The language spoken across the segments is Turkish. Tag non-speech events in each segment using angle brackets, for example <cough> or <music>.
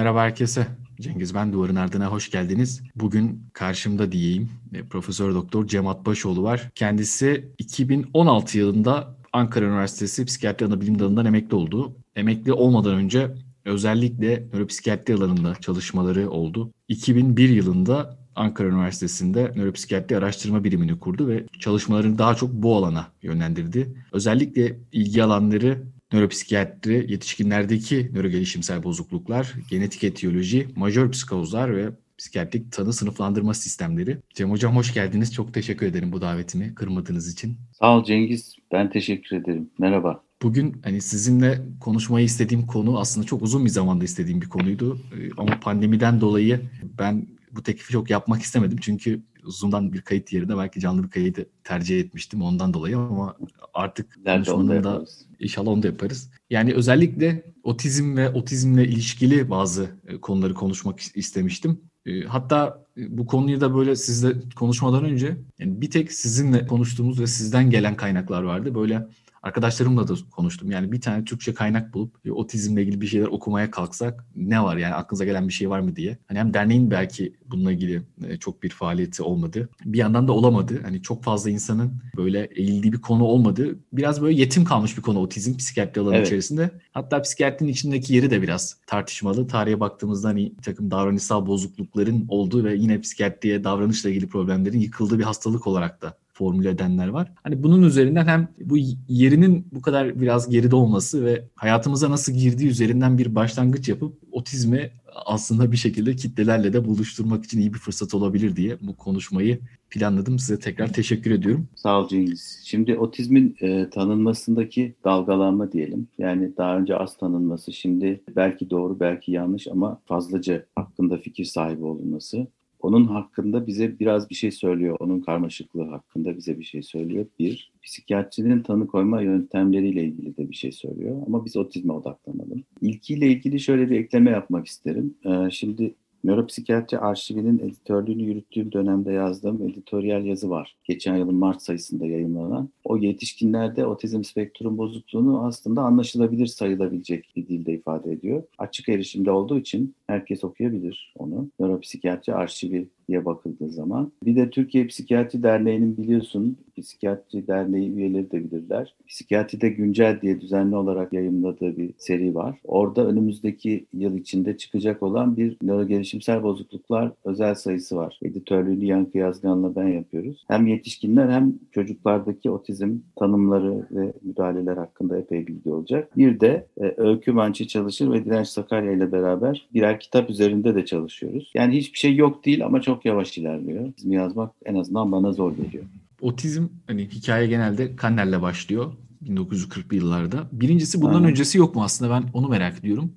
Merhaba herkese. Cengiz ben Duvarın Ardına hoş geldiniz. Bugün karşımda diyeyim e, Profesör Doktor Cemat Başoğlu var. Kendisi 2016 yılında Ankara Üniversitesi Psikiyatri Anabilim Dalı'ndan emekli oldu. Emekli olmadan önce özellikle nöropsikiyatri alanında çalışmaları oldu. 2001 yılında Ankara Üniversitesi'nde nöropsikiyatri araştırma birimini kurdu ve çalışmalarını daha çok bu alana yönlendirdi. Özellikle ilgi alanları nöropsikiyatri, yetişkinlerdeki nörogelişimsel bozukluklar, genetik etiyoloji, majör psikozlar ve psikiyatrik tanı sınıflandırma sistemleri. Cem Hocam hoş geldiniz. Çok teşekkür ederim bu davetimi kırmadığınız için. Sağ ol Cengiz. Ben teşekkür ederim. Merhaba. Bugün hani sizinle konuşmayı istediğim konu aslında çok uzun bir zamanda istediğim bir konuydu. Ee, ama pandemiden dolayı ben bu teklifi çok yapmak istemedim. Çünkü Zoom'dan bir kayıt yerine belki canlı bir kaydı tercih etmiştim ondan dolayı ama artık konuşmanın da inşallah onu da yaparız. Yani özellikle otizm ve otizmle ilişkili bazı e, konuları konuşmak istemiştim. E, hatta e, bu konuyu da böyle sizle konuşmadan önce yani bir tek sizinle konuştuğumuz ve sizden gelen kaynaklar vardı. Böyle Arkadaşlarımla da konuştum. Yani bir tane Türkçe kaynak bulup e, otizmle ilgili bir şeyler okumaya kalksak ne var yani aklınıza gelen bir şey var mı diye. Hani hem derneğin belki bununla ilgili e, çok bir faaliyeti olmadı. Bir yandan da olamadı. Hani çok fazla insanın böyle eğildiği bir konu olmadı. Biraz böyle yetim kalmış bir konu otizm psikiyatri alanı evet. içerisinde. Hatta psikiyatrinin içindeki yeri de biraz tartışmalı. Tarihe baktığımızda hani bir takım davranışsal bozuklukların olduğu ve yine psikiyatriye davranışla ilgili problemlerin yıkıldığı bir hastalık olarak da formüle edenler var. Hani bunun üzerinden hem bu yerinin bu kadar biraz geride olması ve hayatımıza nasıl girdiği üzerinden bir başlangıç yapıp otizmi aslında bir şekilde kitlelerle de buluşturmak için iyi bir fırsat olabilir diye bu konuşmayı planladım. Size tekrar teşekkür ediyorum. Sağ ol Cengiz. Şimdi otizmin e, tanınmasındaki dalgalanma diyelim. Yani daha önce az tanınması, şimdi belki doğru belki yanlış ama fazlaca hakkında fikir sahibi olunması onun hakkında bize biraz bir şey söylüyor. Onun karmaşıklığı hakkında bize bir şey söylüyor. Bir, psikiyatrinin tanı koyma yöntemleriyle ilgili de bir şey söylüyor. Ama biz otizme odaklanalım. İlkiyle ilgili şöyle bir ekleme yapmak isterim. Ee, şimdi Nöropsikiyatri Arşivi'nin editörlüğünü yürüttüğüm dönemde yazdığım editoryal yazı var. Geçen yılın Mart sayısında yayınlanan. O yetişkinlerde otizm spektrum bozukluğunu aslında anlaşılabilir sayılabilecek bir dilde ifade ediyor. Açık erişimde olduğu için herkes okuyabilir onu. Nöropsikiyatri Arşivi diye bakıldığı zaman. Bir de Türkiye Psikiyatri Derneği'nin biliyorsun Psikiyatri Derneği üyeleri de bilirler. Psikiyatride Güncel diye düzenli olarak yayınladığı bir seri var. Orada önümüzdeki yıl içinde çıkacak olan bir nörogelişimsel bozukluklar özel sayısı var. Editörlüğünü Yankı Yazgan'la ben yapıyoruz. Hem yetişkinler hem çocuklardaki otizm tanımları ve müdahaleler hakkında epey bilgi olacak. Bir de e, Öykü Mançı çalışır ve Direnç Sakarya ile beraber birer kitap üzerinde de çalışıyoruz. Yani hiçbir şey yok değil ama çok yavaş ilerliyor. Çizimi yazmak en azından bana zor geliyor. Otizm hani hikaye genelde Kanner'le başlıyor 1940'lı yıllarda. Birincisi bundan Aynen. öncesi yok mu aslında ben onu merak ediyorum.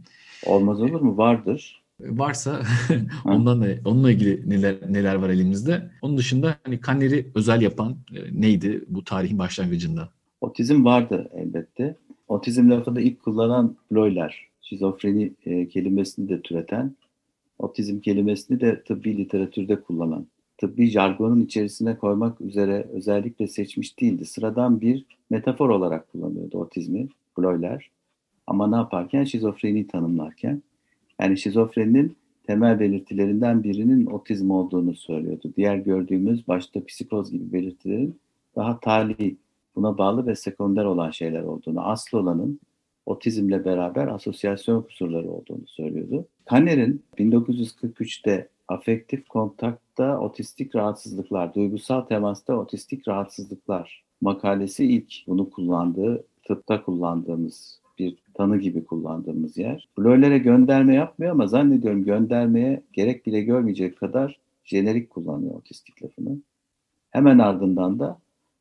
Olmaz olur mu? Vardır. Varsa <laughs> ondan da onunla ilgili neler neler var elimizde. Onun dışında hani Kanner'i özel yapan e, neydi bu tarihin başlangıcında? Otizm vardı elbette. Otizm lafını ilk kullanan Bloyler. Şizofreni e, kelimesini de türeten otizm kelimesini de tıbbi literatürde kullanan, tıbbi jargonun içerisine koymak üzere özellikle seçmiş değildi. Sıradan bir metafor olarak kullanıyordu otizmi Bloyler. Ama ne yaparken? Şizofreni tanımlarken. Yani şizofreninin temel belirtilerinden birinin otizm olduğunu söylüyordu. Diğer gördüğümüz başta psikoz gibi belirtilerin daha tali, buna bağlı ve sekonder olan şeyler olduğunu, asıl olanın otizmle beraber asosyasyon kusurları olduğunu söylüyordu. Kanner'in 1943'te afektif kontakta otistik rahatsızlıklar, duygusal temasta otistik rahatsızlıklar makalesi ilk bunu kullandığı, tıpta kullandığımız bir tanı gibi kullandığımız yer. Blöylere gönderme yapmıyor ama zannediyorum göndermeye gerek bile görmeyecek kadar jenerik kullanıyor otistik lafını. Hemen ardından da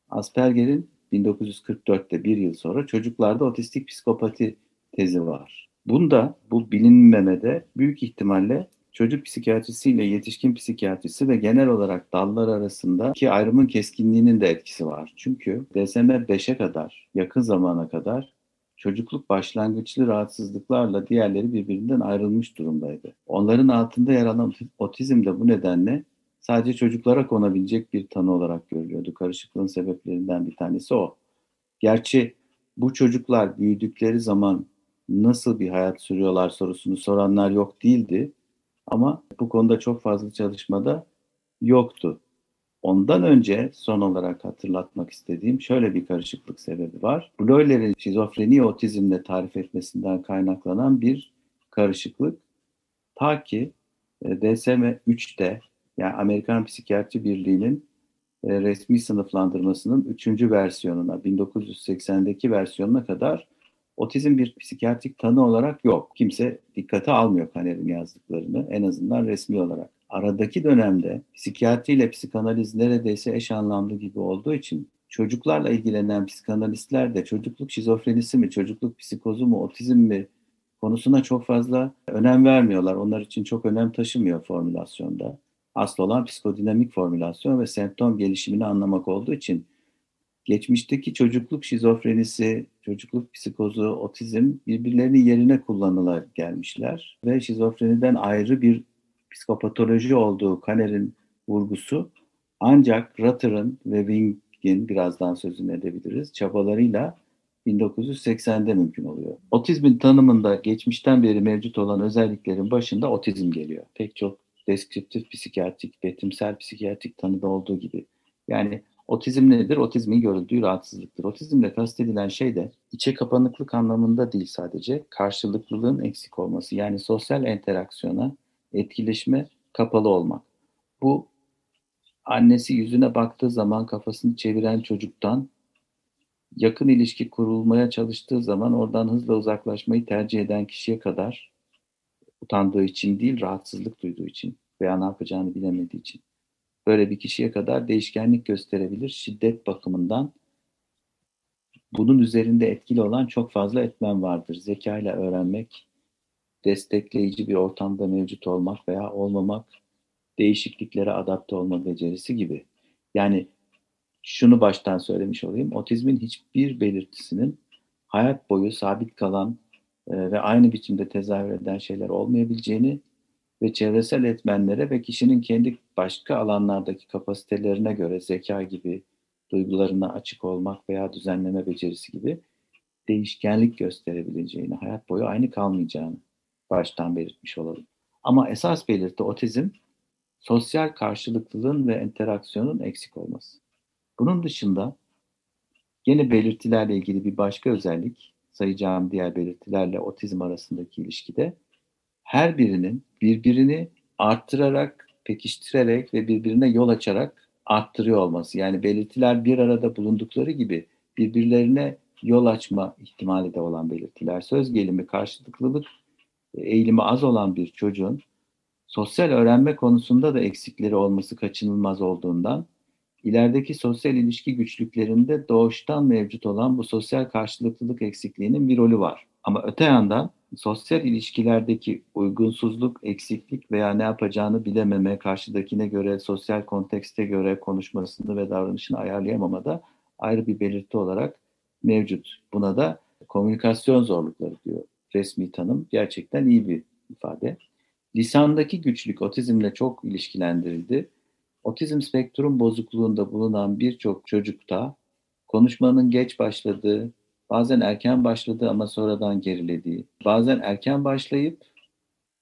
Asperger'in 1944'te bir yıl sonra çocuklarda otistik psikopati tezi var. Bunda bu bilinmemede büyük ihtimalle çocuk psikiyatrisi ile yetişkin psikiyatrisi ve genel olarak dallar arasındaki ayrımın keskinliğinin de etkisi var. Çünkü DSM-5'e kadar, yakın zamana kadar çocukluk başlangıçlı rahatsızlıklarla diğerleri birbirinden ayrılmış durumdaydı. Onların altında yer alan otizm de bu nedenle sadece çocuklara konabilecek bir tanı olarak görülüyordu. Karışıklığın sebeplerinden bir tanesi o. Gerçi bu çocuklar büyüdükleri zaman nasıl bir hayat sürüyorlar sorusunu soranlar yok değildi. Ama bu konuda çok fazla çalışmada yoktu. Ondan önce son olarak hatırlatmak istediğim şöyle bir karışıklık sebebi var. Bloyler'in şizofreni otizmle tarif etmesinden kaynaklanan bir karışıklık. Ta ki e, DSM-3'te yani Amerikan Psikiyatri Birliği'nin e, resmi sınıflandırmasının 3. versiyonuna 1980'deki versiyonuna kadar otizm bir psikiyatrik tanı olarak yok. Kimse dikkate almıyor Kaner'in yazdıklarını en azından resmi olarak. Aradaki dönemde psikiyatri ile psikanaliz neredeyse eş anlamlı gibi olduğu için çocuklarla ilgilenen psikanalistler de çocukluk şizofrenisi mi, çocukluk psikozu mu, otizm mi konusuna çok fazla önem vermiyorlar. Onlar için çok önem taşımıyor formülasyonda. Asıl olan psikodinamik formülasyon ve semptom gelişimini anlamak olduğu için geçmişteki çocukluk şizofrenisi, çocukluk psikozu, otizm birbirlerinin yerine kullanıla gelmişler ve şizofreniden ayrı bir psikopatoloji olduğu Kaner'in vurgusu ancak Rutter'ın ve Wing'in birazdan sözünü edebiliriz çabalarıyla 1980'de mümkün oluyor. Otizmin tanımında geçmişten beri mevcut olan özelliklerin başında otizm geliyor. Pek çok deskriptif psikiyatrik, betimsel psikiyatrik tanıda olduğu gibi. Yani otizm nedir? Otizmin görüldüğü rahatsızlıktır. Otizmle kastedilen şey de içe kapanıklık anlamında değil sadece, karşılıklılığın eksik olması. Yani sosyal interaksiyona, etkileşime kapalı olmak. Bu annesi yüzüne baktığı zaman kafasını çeviren çocuktan yakın ilişki kurulmaya çalıştığı zaman oradan hızla uzaklaşmayı tercih eden kişiye kadar utandığı için değil, rahatsızlık duyduğu için veya ne yapacağını bilemediği için böyle bir kişiye kadar değişkenlik gösterebilir. Şiddet bakımından bunun üzerinde etkili olan çok fazla etmen vardır. Zeka ile öğrenmek, destekleyici bir ortamda mevcut olmak veya olmamak, değişikliklere adapte olma becerisi gibi. Yani şunu baştan söylemiş olayım. Otizmin hiçbir belirtisinin hayat boyu sabit kalan e, ve aynı biçimde tezahür eden şeyler olmayabileceğini ve çevresel etmenlere ve kişinin kendi başka alanlardaki kapasitelerine göre zeka gibi, duygularına açık olmak veya düzenleme becerisi gibi değişkenlik gösterebileceğini, hayat boyu aynı kalmayacağını baştan belirtmiş olalım. Ama esas belirti otizm, sosyal karşılıklılığın ve interaksiyonun eksik olması. Bunun dışında yine belirtilerle ilgili bir başka özellik, sayacağım diğer belirtilerle otizm arasındaki ilişkide her birinin birbirini arttırarak, pekiştirerek ve birbirine yol açarak arttırıyor olması. Yani belirtiler bir arada bulundukları gibi birbirlerine yol açma ihtimali de olan belirtiler. Söz gelimi, karşılıklılık eğilimi az olan bir çocuğun sosyal öğrenme konusunda da eksikleri olması kaçınılmaz olduğundan ilerideki sosyal ilişki güçlüklerinde doğuştan mevcut olan bu sosyal karşılıklılık eksikliğinin bir rolü var. Ama öte yandan sosyal ilişkilerdeki uygunsuzluk, eksiklik veya ne yapacağını bilememe, karşıdakine göre, sosyal kontekste göre konuşmasını ve davranışını ayarlayamama da ayrı bir belirti olarak mevcut. Buna da komünikasyon zorlukları diyor resmi tanım. Gerçekten iyi bir ifade. Lisandaki güçlük otizmle çok ilişkilendirildi. Otizm spektrum bozukluğunda bulunan birçok çocukta konuşmanın geç başladığı, bazen erken başladığı ama sonradan gerilediği, bazen erken başlayıp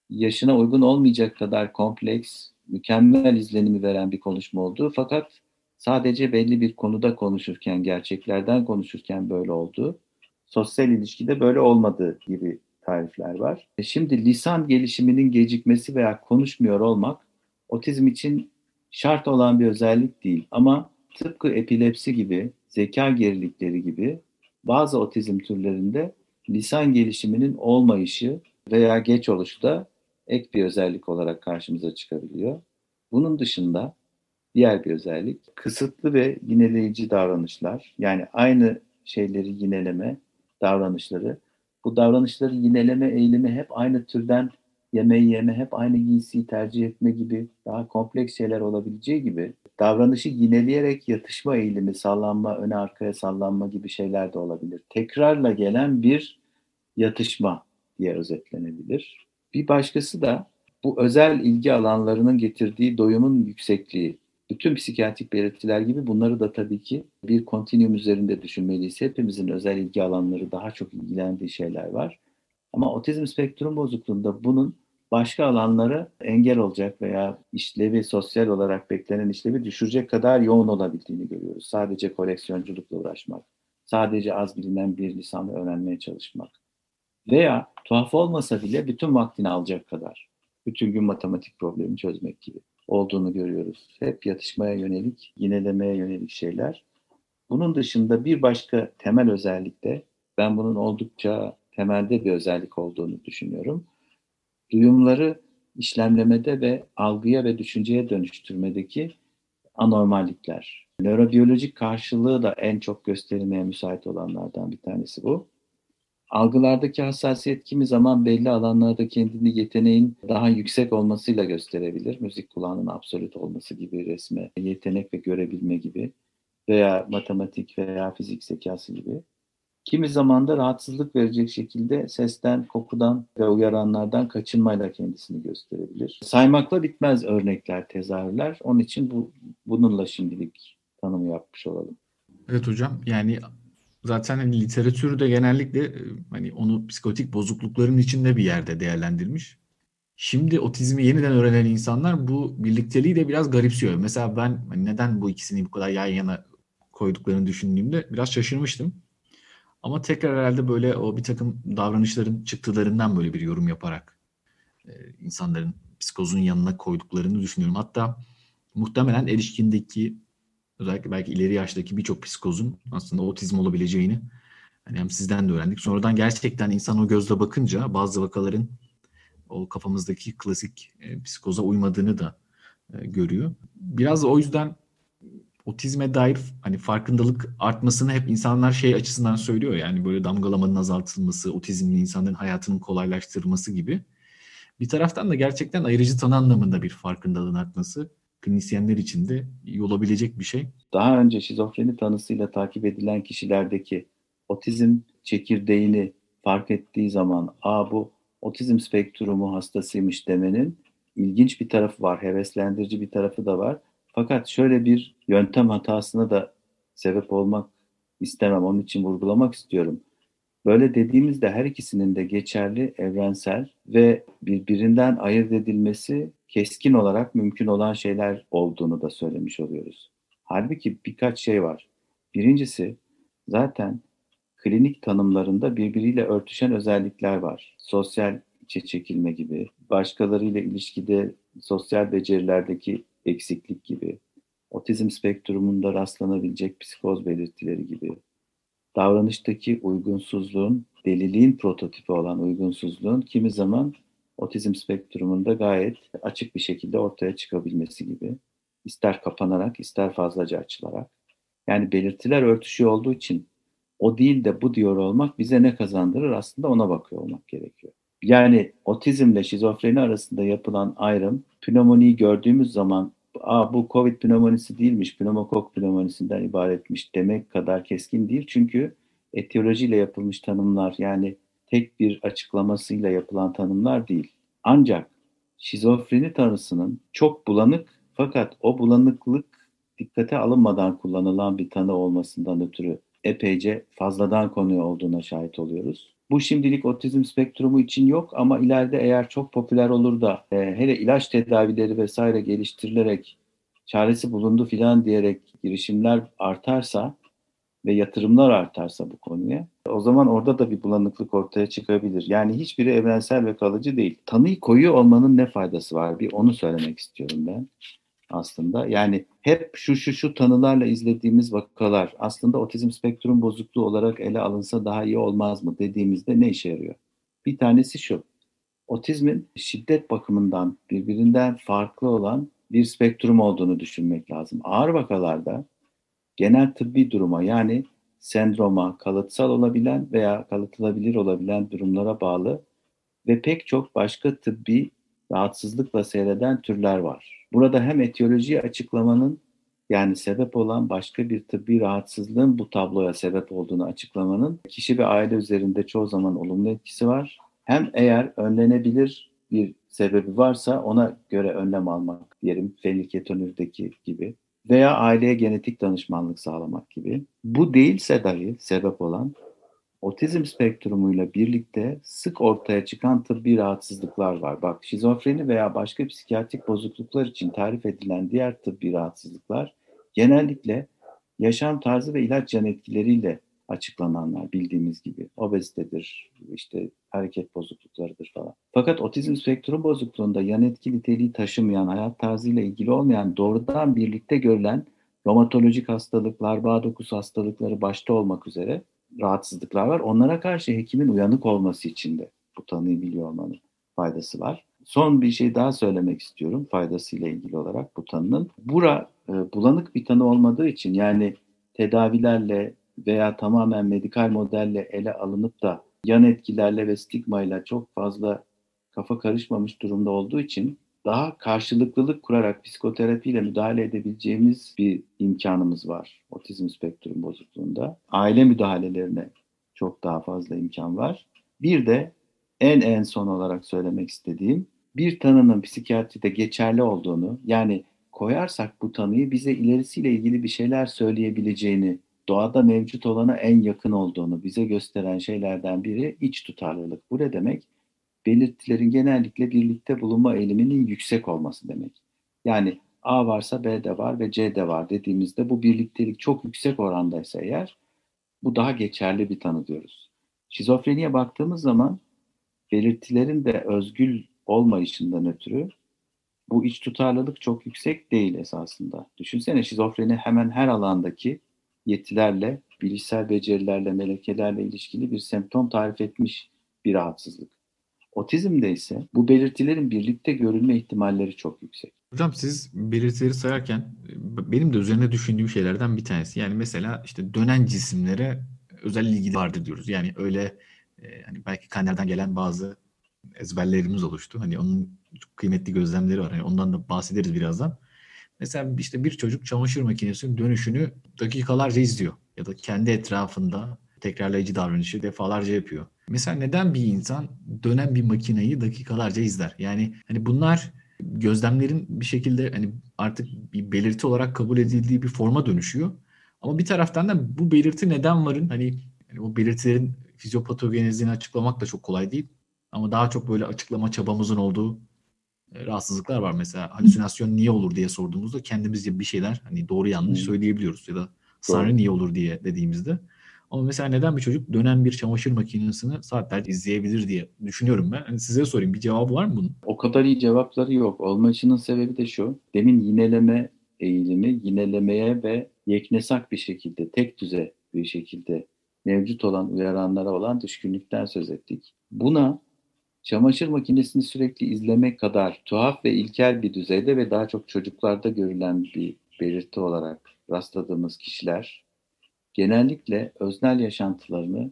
yaşına uygun olmayacak kadar kompleks, mükemmel izlenimi veren bir konuşma olduğu fakat sadece belli bir konuda konuşurken, gerçeklerden konuşurken böyle olduğu, sosyal ilişkide böyle olmadığı gibi tarifler var. E şimdi lisan gelişiminin gecikmesi veya konuşmuyor olmak otizm için şart olan bir özellik değil ama tıpkı epilepsi gibi, zeka gerilikleri gibi bazı otizm türlerinde lisan gelişiminin olmayışı veya geç oluşu da ek bir özellik olarak karşımıza çıkabiliyor. Bunun dışında diğer bir özellik kısıtlı ve yineleyici davranışlar. Yani aynı şeyleri yineleme davranışları. Bu davranışları yineleme eğilimi hep aynı türden yemeği yeme, hep aynı giysiyi tercih etme gibi daha kompleks şeyler olabileceği gibi davranışı yineleyerek yatışma eğilimi, sallanma, öne arkaya sallanma gibi şeyler de olabilir. Tekrarla gelen bir yatışma diye özetlenebilir. Bir başkası da bu özel ilgi alanlarının getirdiği doyumun yüksekliği. Bütün psikiyatrik belirtiler gibi bunları da tabii ki bir kontinüum üzerinde düşünmeliyiz. Hepimizin özel ilgi alanları daha çok ilgilendiği şeyler var. Ama otizm spektrum bozukluğunda bunun başka alanlara engel olacak veya işlevi sosyal olarak beklenen işlevi düşürecek kadar yoğun olabildiğini görüyoruz. Sadece koleksiyonculukla uğraşmak, sadece az bilinen bir lisanı öğrenmeye çalışmak veya tuhaf olmasa bile bütün vaktini alacak kadar bütün gün matematik problemi çözmek gibi olduğunu görüyoruz. Hep yatışmaya yönelik, yinelemeye yönelik şeyler. Bunun dışında bir başka temel özellik de ben bunun oldukça temelde bir özellik olduğunu düşünüyorum. Duyumları işlemlemede ve algıya ve düşünceye dönüştürmedeki anormallikler. Nörobiyolojik karşılığı da en çok gösterilmeye müsait olanlardan bir tanesi bu. Algılardaki hassasiyet kimi zaman belli alanlarda kendini yeteneğin daha yüksek olmasıyla gösterebilir. Müzik kulağının absolut olması gibi resme yetenek ve görebilme gibi veya matematik veya fizik zekası gibi. Kimi zaman da rahatsızlık verecek şekilde sesten, kokudan ve uyaranlardan kaçınmayla kendisini gösterebilir. Saymakla bitmez örnekler, tezahürler. Onun için bu bununla şimdilik tanımı yapmış olalım. Evet hocam yani zaten hani literatürde genellikle e, hani onu psikotik bozuklukların içinde bir yerde değerlendirmiş. Şimdi otizmi yeniden öğrenen insanlar bu birlikteliği de biraz garipsiyor. Mesela ben hani neden bu ikisini bu kadar yan yana koyduklarını düşündüğümde biraz şaşırmıştım. Ama tekrar herhalde böyle o bir takım davranışların çıktılarından böyle bir yorum yaparak e, insanların psikozun yanına koyduklarını düşünüyorum. Hatta muhtemelen erişkindeki özellikle belki ileri yaştaki birçok psikozun aslında otizm olabileceğini hani hem sizden de öğrendik. Sonradan gerçekten insan o gözle bakınca bazı vakaların o kafamızdaki klasik e, psikoza uymadığını da e, görüyor. Biraz o yüzden otizme dair hani farkındalık artmasını hep insanlar şey açısından söylüyor. Yani böyle damgalamanın azaltılması, otizmli insanların hayatının kolaylaştırılması gibi. Bir taraftan da gerçekten ayırıcı tanı anlamında bir farkındalığın artması klinisyenler için de iyi olabilecek bir şey. Daha önce şizofreni tanısıyla takip edilen kişilerdeki otizm çekirdeğini fark ettiği zaman a bu otizm spektrumu hastasıymış demenin ilginç bir tarafı var, heveslendirici bir tarafı da var. Fakat şöyle bir yöntem hatasına da sebep olmak istemem. Onun için vurgulamak istiyorum. Böyle dediğimizde her ikisinin de geçerli, evrensel ve birbirinden ayırt edilmesi keskin olarak mümkün olan şeyler olduğunu da söylemiş oluyoruz. Halbuki birkaç şey var. Birincisi zaten klinik tanımlarında birbiriyle örtüşen özellikler var. Sosyal içe çekilme gibi, başkalarıyla ilişkide sosyal becerilerdeki eksiklik gibi, otizm spektrumunda rastlanabilecek psikoz belirtileri gibi, davranıştaki uygunsuzluğun, deliliğin prototipi olan uygunsuzluğun kimi zaman otizm spektrumunda gayet açık bir şekilde ortaya çıkabilmesi gibi. ister kapanarak, ister fazlaca açılarak. Yani belirtiler örtüşüyor olduğu için o değil de bu diyor olmak bize ne kazandırır aslında ona bakıyor olmak gerekiyor. Yani otizmle şizofreni arasında yapılan ayrım pnömoniyi gördüğümüz zaman Aa, bu COVID pnömonisi değilmiş, pneumokok pnömonisinden ibaretmiş demek kadar keskin değil. Çünkü etiyolojiyle yapılmış tanımlar yani tek bir açıklamasıyla yapılan tanımlar değil. Ancak şizofreni tanısının çok bulanık fakat o bulanıklık dikkate alınmadan kullanılan bir tanı olmasından ötürü epeyce fazladan konuyu olduğuna şahit oluyoruz. Bu şimdilik otizm spektrumu için yok ama ileride eğer çok popüler olur da e, hele ilaç tedavileri vesaire geliştirilerek çaresi bulundu filan diyerek girişimler artarsa ve yatırımlar artarsa bu konuya o zaman orada da bir bulanıklık ortaya çıkabilir. Yani hiçbiri evrensel ve kalıcı değil. Tanıyı koyuyor olmanın ne faydası var? Bir onu söylemek istiyorum ben aslında. Yani hep şu şu şu tanılarla izlediğimiz vakalar aslında otizm spektrum bozukluğu olarak ele alınsa daha iyi olmaz mı dediğimizde ne işe yarıyor? Bir tanesi şu. Otizmin şiddet bakımından birbirinden farklı olan bir spektrum olduğunu düşünmek lazım. Ağır vakalarda genel tıbbi duruma yani sendroma, kalıtsal olabilen veya kalıtılabilir olabilen durumlara bağlı ve pek çok başka tıbbi rahatsızlıkla seyreden türler var. Burada hem etiyolojiyi açıklamanın yani sebep olan başka bir tıbbi rahatsızlığın bu tabloya sebep olduğunu açıklamanın kişi ve aile üzerinde çoğu zaman olumlu etkisi var. Hem eğer önlenebilir bir sebebi varsa ona göre önlem almak diyelim fenilketonürdeki gibi veya aileye genetik danışmanlık sağlamak gibi. Bu değilse dahi sebep olan otizm spektrumuyla birlikte sık ortaya çıkan tıbbi rahatsızlıklar var. Bak şizofreni veya başka psikiyatrik bozukluklar için tarif edilen diğer tıbbi rahatsızlıklar genellikle yaşam tarzı ve ilaç yan etkileriyle açıklananlar bildiğimiz gibi. Obezitedir, işte hareket bozukluklarıdır falan. Fakat otizm spektrum bozukluğunda yan etki niteliği taşımayan, hayat tarzıyla ilgili olmayan doğrudan birlikte görülen romatolojik hastalıklar, bağ dokusu hastalıkları başta olmak üzere rahatsızlıklar var. Onlara karşı hekimin uyanık olması için de bu tanıyı biliyor olmanın faydası var. Son bir şey daha söylemek istiyorum faydasıyla ilgili olarak bu tanının. Bura e, bulanık bir tanı olmadığı için yani tedavilerle veya tamamen medikal modelle ele alınıp da yan etkilerle ve stigmayla çok fazla kafa karışmamış durumda olduğu için daha karşılıklılık kurarak psikoterapiyle müdahale edebileceğimiz bir imkanımız var otizm spektrum bozukluğunda. Aile müdahalelerine çok daha fazla imkan var. Bir de en en son olarak söylemek istediğim bir tanının psikiyatride geçerli olduğunu yani koyarsak bu tanıyı bize ilerisiyle ilgili bir şeyler söyleyebileceğini, doğada mevcut olana en yakın olduğunu bize gösteren şeylerden biri iç tutarlılık. Bu ne demek? Belirtilerin genellikle birlikte bulunma eğiliminin yüksek olması demek. Yani A varsa B de var ve C de var dediğimizde bu birliktelik çok yüksek orandaysa eğer bu daha geçerli bir tanı diyoruz. Şizofreniye baktığımız zaman belirtilerin de özgül olmayışından ötürü bu iç tutarlılık çok yüksek değil esasında. Düşünsene şizofreni hemen her alandaki yetilerle, bilişsel becerilerle, melekelerle ilişkili bir semptom tarif etmiş bir rahatsızlık. Otizmde ise bu belirtilerin birlikte görülme ihtimalleri çok yüksek. Hocam siz belirtileri sayarken benim de üzerine düşündüğüm şeylerden bir tanesi. Yani mesela işte dönen cisimlere özel ilgi vardır diyoruz. Yani öyle e, hani belki kannerden gelen bazı ezberlerimiz oluştu. Hani onun çok kıymetli gözlemleri var. Yani ondan da bahsederiz birazdan. Mesela işte bir çocuk çamaşır makinesinin dönüşünü dakikalarca izliyor. Ya da kendi etrafında tekrarlayıcı davranışı defalarca yapıyor. Mesela neden bir insan dönen bir makineyi dakikalarca izler? Yani hani bunlar gözlemlerin bir şekilde hani artık bir belirti olarak kabul edildiği bir forma dönüşüyor. Ama bir taraftan da bu belirti neden varın hani, hani o belirtilerin fizyopatogenezini açıklamak da çok kolay değil. Ama daha çok böyle açıklama çabamızın olduğu e, rahatsızlıklar var. Mesela halüsinasyon niye olur diye sorduğumuzda kendimizce bir şeyler hani doğru yanlış söyleyebiliyoruz ya da sanrı niye olur diye dediğimizde. Ama mesela neden bir çocuk dönen bir çamaşır makinesini saatlerce izleyebilir diye düşünüyorum ben. Hani size sorayım bir cevabı var mı bunun? O kadar iyi cevapları yok. Olmasının sebebi de şu. Demin yineleme eğilimi yinelemeye ve yeknesak bir şekilde, tek düze bir şekilde mevcut olan uyaranlara olan düşkünlükten söz ettik. Buna çamaşır makinesini sürekli izlemek kadar tuhaf ve ilkel bir düzeyde ve daha çok çocuklarda görülen bir belirti olarak rastladığımız kişiler genellikle öznel yaşantılarını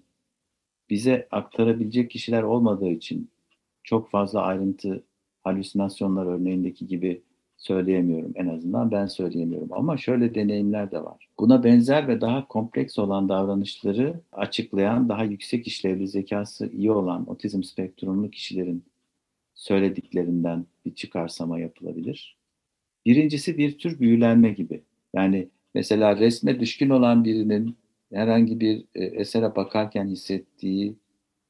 bize aktarabilecek kişiler olmadığı için çok fazla ayrıntı halüsinasyonlar örneğindeki gibi söyleyemiyorum. En azından ben söyleyemiyorum. Ama şöyle deneyimler de var. Buna benzer ve daha kompleks olan davranışları açıklayan, daha yüksek işlevli zekası iyi olan otizm spektrumlu kişilerin söylediklerinden bir çıkarsama yapılabilir. Birincisi bir tür büyülenme gibi. Yani Mesela resme düşkün olan birinin herhangi bir e, esere bakarken hissettiği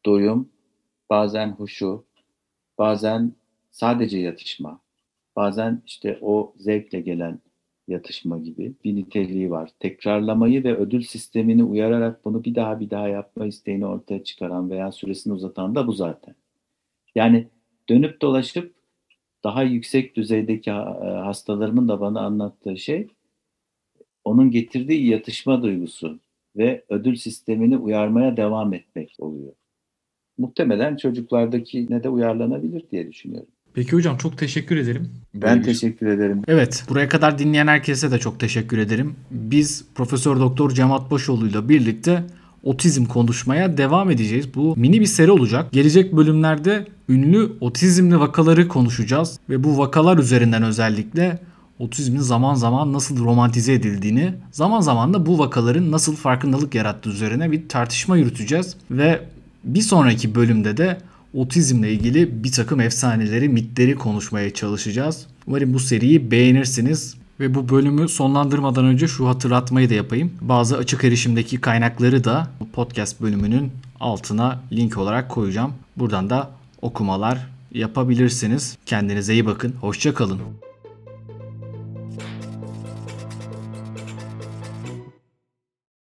doyum, bazen huşu, bazen sadece yatışma, bazen işte o zevkle gelen yatışma gibi bir niteliği var. Tekrarlamayı ve ödül sistemini uyararak bunu bir daha bir daha yapma isteğini ortaya çıkaran veya süresini uzatan da bu zaten. Yani dönüp dolaşıp daha yüksek düzeydeki hastalarımın da bana anlattığı şey onun getirdiği yatışma duygusu ve ödül sistemini uyarmaya devam etmek oluyor. Muhtemelen çocuklardaki ne de uyarlanabilir diye düşünüyorum. Peki hocam çok teşekkür ederim. Ben teşekkür ederim. Evet, buraya kadar dinleyen herkese de çok teşekkür ederim. Biz Profesör Doktor Cemat Başoğlu ile birlikte otizm konuşmaya devam edeceğiz. Bu mini bir seri olacak. Gelecek bölümlerde ünlü otizmli vakaları konuşacağız ve bu vakalar üzerinden özellikle otizmin zaman zaman nasıl romantize edildiğini, zaman zaman da bu vakaların nasıl farkındalık yarattığı üzerine bir tartışma yürüteceğiz. Ve bir sonraki bölümde de otizmle ilgili bir takım efsaneleri, mitleri konuşmaya çalışacağız. Umarım bu seriyi beğenirsiniz. Ve bu bölümü sonlandırmadan önce şu hatırlatmayı da yapayım. Bazı açık erişimdeki kaynakları da podcast bölümünün altına link olarak koyacağım. Buradan da okumalar yapabilirsiniz. Kendinize iyi bakın. Hoşça kalın.